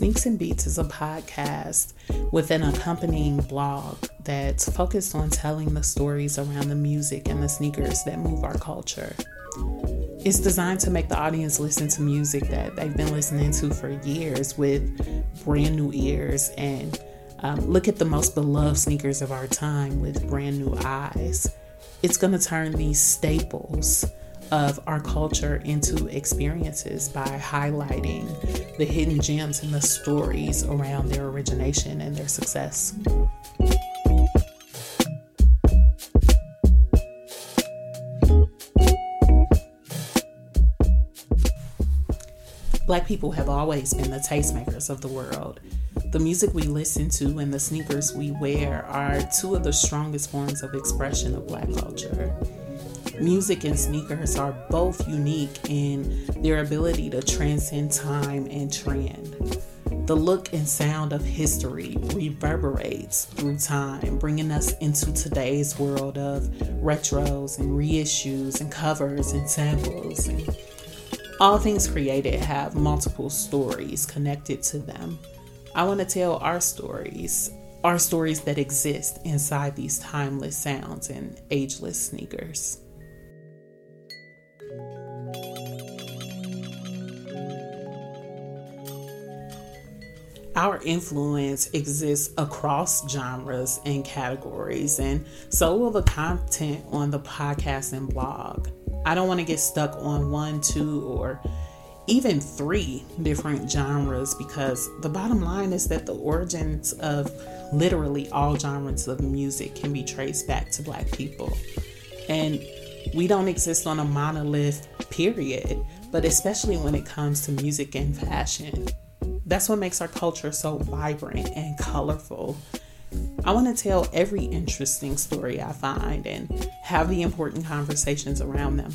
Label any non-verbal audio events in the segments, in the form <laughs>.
Sneaks and Beats is a podcast with an accompanying blog that's focused on telling the stories around the music and the sneakers that move our culture. It's designed to make the audience listen to music that they've been listening to for years with brand new ears and um, look at the most beloved sneakers of our time with brand new eyes. It's going to turn these staples of our culture into experiences by highlighting the hidden gems and the stories around their origination and their success. Black people have always been the tastemakers of the world. The music we listen to and the sneakers we wear are two of the strongest forms of expression of Black culture. Music and sneakers are both unique in their ability to transcend time and trend. The look and sound of history reverberates through time, bringing us into today's world of retros and reissues and covers and samples. And all things created have multiple stories connected to them. I want to tell our stories, our stories that exist inside these timeless sounds and ageless sneakers. Our influence exists across genres and categories, and so will the content on the podcast and blog. I don't want to get stuck on one, two, or even three different genres because the bottom line is that the origins of literally all genres of music can be traced back to Black people. And we don't exist on a monolith, period, but especially when it comes to music and fashion. That's what makes our culture so vibrant and colorful. I want to tell every interesting story I find and have the important conversations around them.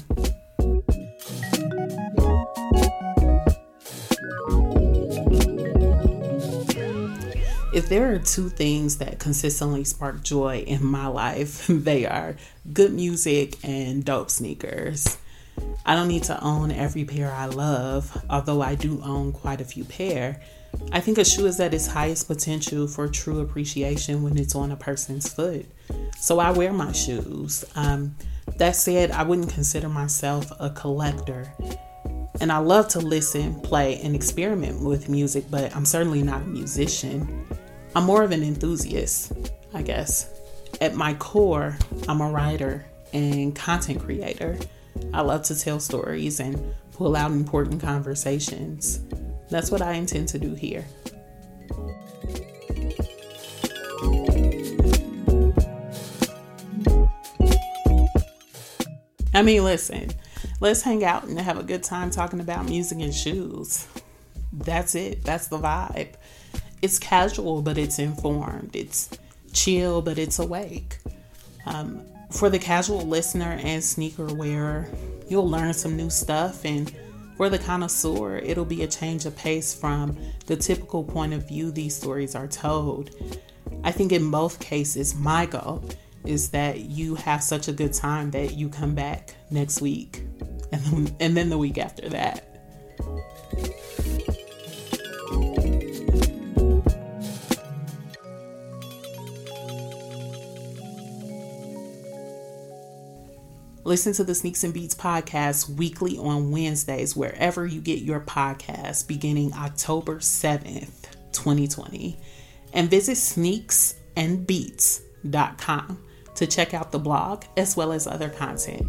If there are two things that consistently spark joy in my life, <laughs> they are good music and dope sneakers. I don't need to own every pair I love, although I do own quite a few pair. I think a shoe is at its highest potential for true appreciation when it's on a person's foot. So I wear my shoes. Um, that said, I wouldn't consider myself a collector. And I love to listen, play, and experiment with music, but I'm certainly not a musician. I'm more of an enthusiast, I guess. At my core, I'm a writer and content creator. I love to tell stories and pull out important conversations. That's what I intend to do here. I mean, listen, let's hang out and have a good time talking about music and shoes. That's it. That's the vibe. It's casual, but it's informed. It's chill, but it's awake. Um, for the casual listener and sneaker wearer, you'll learn some new stuff. And for the connoisseur, it'll be a change of pace from the typical point of view these stories are told. I think in both cases, my goal is that you have such a good time that you come back next week and then, and then the week after that. Listen to the Sneaks and Beats podcast weekly on Wednesdays, wherever you get your podcast, beginning October 7th, 2020. And visit sneaksandbeats.com to check out the blog as well as other content.